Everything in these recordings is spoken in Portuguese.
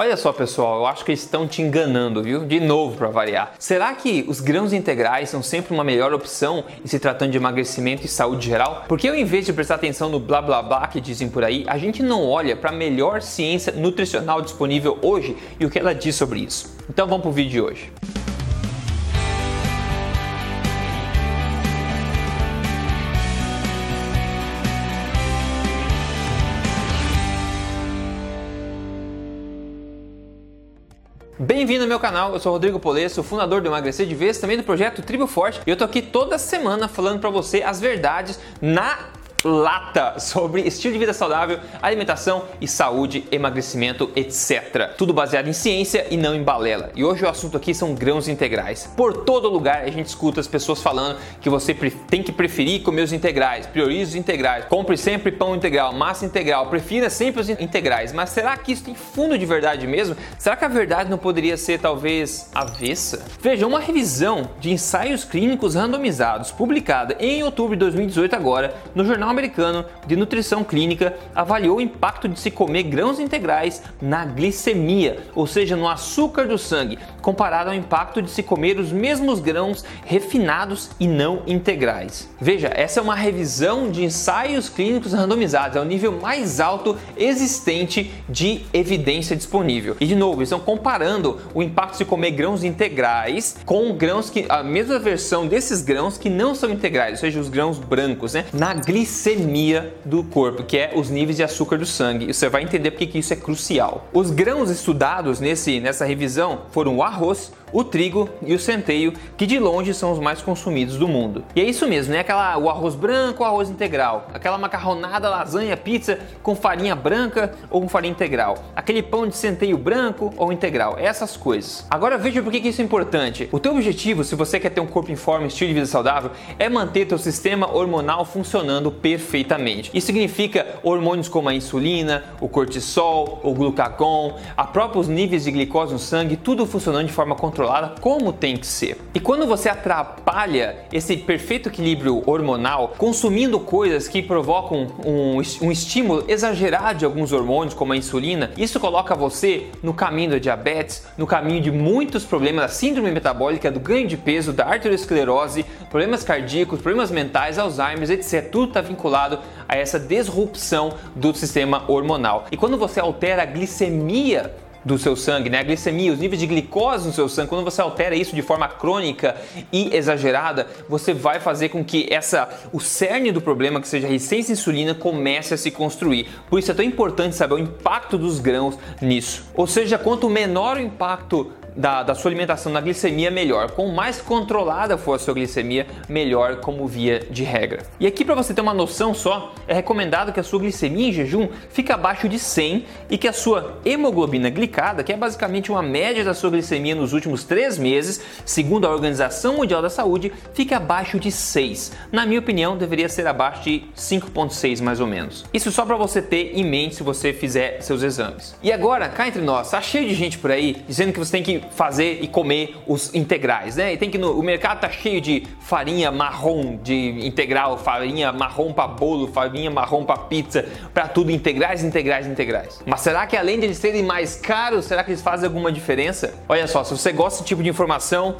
Olha só, pessoal, eu acho que estão te enganando, viu? De novo para variar. Será que os grãos integrais são sempre uma melhor opção em se tratando de emagrecimento e saúde geral? Porque ao invés de prestar atenção no blá blá blá que dizem por aí, a gente não olha para a melhor ciência nutricional disponível hoje e o que ela diz sobre isso. Então vamos pro vídeo de hoje. Bem-vindo ao meu canal, eu sou Rodrigo Polesso, fundador do Emagrecer de Vez, também do projeto Tribo Forte, e eu tô aqui toda semana falando para você as verdades na lata sobre estilo de vida saudável, alimentação e saúde, emagrecimento, etc. Tudo baseado em ciência e não em balela. E hoje o assunto aqui são grãos integrais. Por todo lugar a gente escuta as pessoas falando que você tem que preferir comer os integrais, priorize os integrais, compre sempre pão integral, massa integral, prefira sempre os integrais. Mas será que isso tem fundo de verdade mesmo? Será que a verdade não poderia ser talvez avessa? Veja, uma revisão de ensaios clínicos randomizados publicada em outubro de 2018 agora no jornal Jornal Americano de Nutrição Clínica avaliou o impacto de se comer grãos integrais na glicemia, ou seja, no açúcar do sangue, comparado ao impacto de se comer os mesmos grãos refinados e não integrais. Veja, essa é uma revisão de ensaios clínicos randomizados, é o nível mais alto existente de evidência disponível. E de novo, estão comparando o impacto de comer grãos integrais com grãos que a mesma versão desses grãos que não são integrais, ou seja, os grãos brancos, né, na glicemia glicemia do corpo, que é os níveis de açúcar do sangue. E você vai entender porque que isso é crucial. Os grãos estudados nesse, nessa revisão foram o arroz, arroz o trigo e o centeio, que de longe são os mais consumidos do mundo. E é isso mesmo, né? Aquela, o arroz branco, o arroz integral, aquela macarronada, lasanha, pizza com farinha branca ou com farinha integral, aquele pão de centeio branco ou integral, essas coisas. Agora veja por que isso é importante. O teu objetivo, se você quer ter um corpo em forma, estilo de vida saudável, é manter teu sistema hormonal funcionando perfeitamente. Isso significa hormônios como a insulina, o cortisol, o glucagon, a próprios níveis de glicose no sangue, tudo funcionando de forma controlada controlada como tem que ser. E quando você atrapalha esse perfeito equilíbrio hormonal consumindo coisas que provocam um, um estímulo exagerado de alguns hormônios, como a insulina, isso coloca você no caminho da diabetes, no caminho de muitos problemas da síndrome metabólica, do ganho de peso, da arteriosclerose, problemas cardíacos, problemas mentais, Alzheimer, etc. Tudo está vinculado a essa disrupção do sistema hormonal. E quando você altera a glicemia do seu sangue, né? A glicemia, os níveis de glicose no seu sangue, quando você altera isso de forma crônica e exagerada, você vai fazer com que essa o cerne do problema, que seja a resistência à insulina, comece a se construir. Por isso é tão importante saber o impacto dos grãos nisso. Ou seja, quanto menor o impacto da, da, sua alimentação na glicemia, melhor. Quanto mais controlada for a sua glicemia, melhor como via de regra. E aqui para você ter uma noção só, é recomendado que a sua glicemia em jejum fique abaixo de 100 e que a sua hemoglobina glicada, que é basicamente uma média da sua glicemia nos últimos 3 meses, segundo a Organização Mundial da Saúde, fique abaixo de 6. Na minha opinião, deveria ser abaixo de 5.6 mais ou menos. Isso só para você ter em mente se você fizer seus exames. E agora, cá entre nós, tá cheio de gente por aí dizendo que você tem que fazer e comer os integrais, né? E tem que no, o mercado tá cheio de farinha marrom de integral, farinha marrom para bolo, farinha marrom para pizza, para tudo integrais, integrais, integrais. Mas será que além de eles serem mais caros, será que eles fazem alguma diferença? Olha só, se você gosta desse tipo de informação,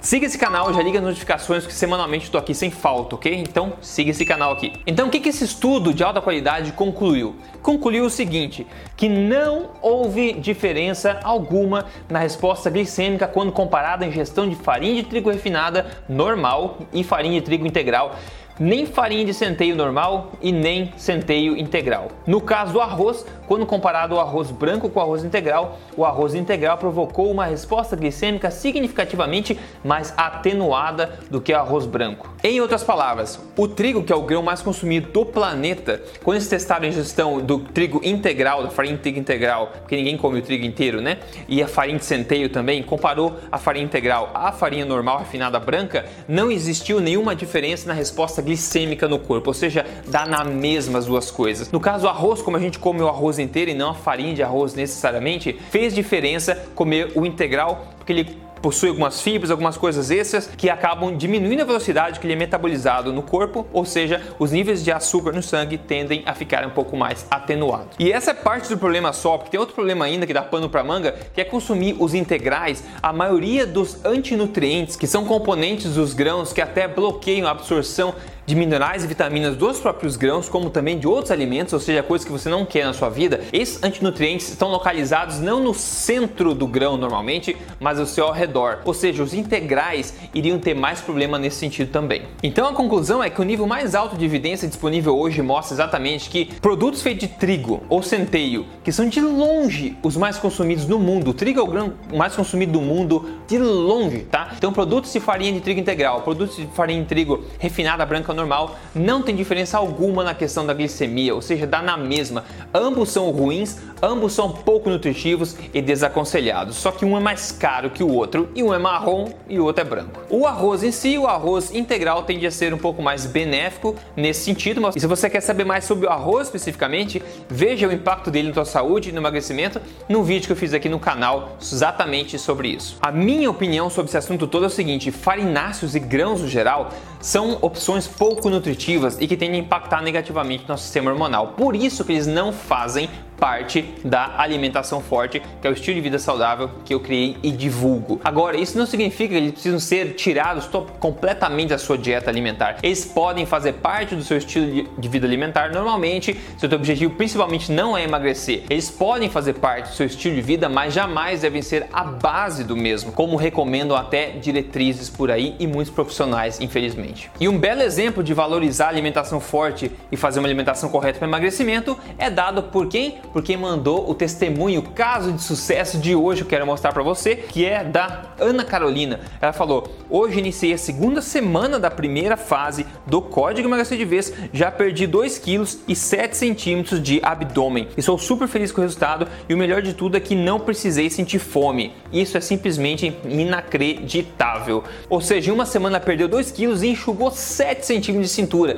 Siga esse canal, já liga as notificações que semanalmente estou aqui sem falta, ok? Então siga esse canal aqui. Então o que, que esse estudo de alta qualidade concluiu? Concluiu o seguinte, que não houve diferença alguma na resposta glicêmica quando comparada a ingestão de farinha de trigo refinada normal e farinha de trigo integral nem farinha de centeio normal e nem centeio integral. No caso do arroz, quando comparado o arroz branco com o arroz integral, o arroz integral provocou uma resposta glicêmica significativamente mais atenuada do que o arroz branco. Em outras palavras, o trigo, que é o grão mais consumido do planeta, quando eles testaram a ingestão do trigo integral, da farinha de trigo integral, porque ninguém come o trigo inteiro, né? E a farinha de centeio também, comparou a farinha integral à farinha normal refinada branca, não existiu nenhuma diferença na resposta glicêmica no corpo, ou seja, dá na mesma as duas coisas. No caso, arroz, como a gente come o arroz inteiro e não a farinha de arroz necessariamente, fez diferença comer o integral porque ele possui algumas fibras, algumas coisas extras que acabam diminuindo a velocidade que ele é metabolizado no corpo, ou seja, os níveis de açúcar no sangue tendem a ficar um pouco mais atenuados. E essa é parte do problema só, porque tem outro problema ainda que dá pano para manga, que é consumir os integrais, a maioria dos antinutrientes, que são componentes dos grãos que até bloqueiam a absorção de minerais e vitaminas dos próprios grãos, como também de outros alimentos, ou seja, coisas que você não quer na sua vida, esses antinutrientes estão localizados não no centro do grão normalmente, mas ao seu redor. Ou seja, os integrais iriam ter mais problema nesse sentido também. Então a conclusão é que o nível mais alto de evidência disponível hoje mostra exatamente que produtos feitos de trigo ou centeio, que são de longe os mais consumidos no mundo, o trigo é o grão mais consumido do mundo de longe, tá? Então produtos de farinha de trigo integral, produtos de farinha de trigo refinada branca normal, não tem diferença alguma na questão da glicemia, ou seja, dá na mesma. Ambos são ruins, ambos são pouco nutritivos e desaconselhados, só que um é mais caro que o outro e um é marrom e o outro é branco. O arroz em si, o arroz integral tende a ser um pouco mais benéfico nesse sentido, mas se você quer saber mais sobre o arroz especificamente, veja o impacto dele na sua saúde e no emagrecimento no vídeo que eu fiz aqui no canal exatamente sobre isso. A minha opinião sobre esse assunto todo é o seguinte: farináceos e grãos no geral são opções pouco nutritivas e que tendem a impactar negativamente no nosso sistema hormonal. Por isso que eles não fazem parte da alimentação forte, que é o estilo de vida saudável que eu criei e divulgo. Agora, isso não significa que eles precisam ser tirados completamente da sua dieta alimentar. Eles podem fazer parte do seu estilo de vida alimentar normalmente, se o teu objetivo principalmente não é emagrecer. Eles podem fazer parte do seu estilo de vida, mas jamais devem ser a base do mesmo, como recomendam até diretrizes por aí e muitos profissionais, infelizmente. E um belo exemplo de valorizar a alimentação forte e fazer uma alimentação correta para emagrecimento é dado por quem? Por quem mandou o testemunho, caso de sucesso de hoje eu quero mostrar para você, que é da Ana Carolina. Ela falou: "Hoje iniciei a segunda semana da primeira fase do código emagrecer de vez, já perdi 2 quilos e 7 centímetros de abdômen. E sou super feliz com o resultado e o melhor de tudo é que não precisei sentir fome. Isso é simplesmente inacreditável. Ou seja, em uma semana perdeu 2 quilos e enxugou 7 centímetros de cintura.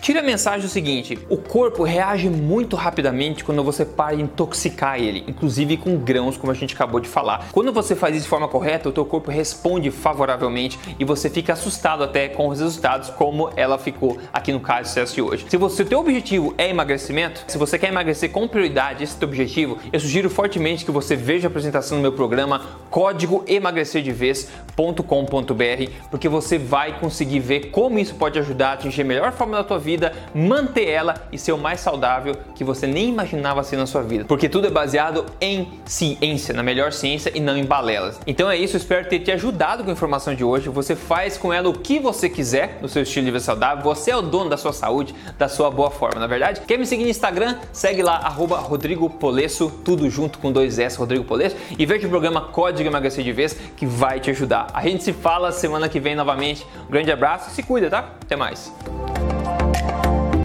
Tira a mensagem do seguinte: o corpo reage muito rapidamente quando você para de intoxicar ele, inclusive com grãos, como a gente acabou de falar. Quando você faz isso de forma correta, o teu corpo responde favoravelmente e você fica assustado até com os resultados, como ela ficou aqui no caso do sucesso de hoje. Se você, o teu objetivo é emagrecimento, se você quer emagrecer com prioridade, esse é o teu objetivo, eu sugiro fortemente que você veja a apresentação no meu programa código emagrecerdevez.com.br, porque você vai conseguir ver como isso pode ajudar a atingir a melhor forma da tua vida vida, manter ela e ser o mais saudável que você nem imaginava ser na sua vida. Porque tudo é baseado em ciência, na melhor ciência e não em balelas. Então é isso, espero ter te ajudado com a informação de hoje. Você faz com ela o que você quiser no seu estilo de vida saudável. Você é o dono da sua saúde, da sua boa forma, na é verdade. Quer me seguir no Instagram? Segue lá, arroba Rodrigo Polesso, tudo junto com dois S, Rodrigo Polesso, e veja o programa Código Emagrecer de Vez que vai te ajudar. A gente se fala semana que vem novamente. Um grande abraço e se cuida, tá? Até mais.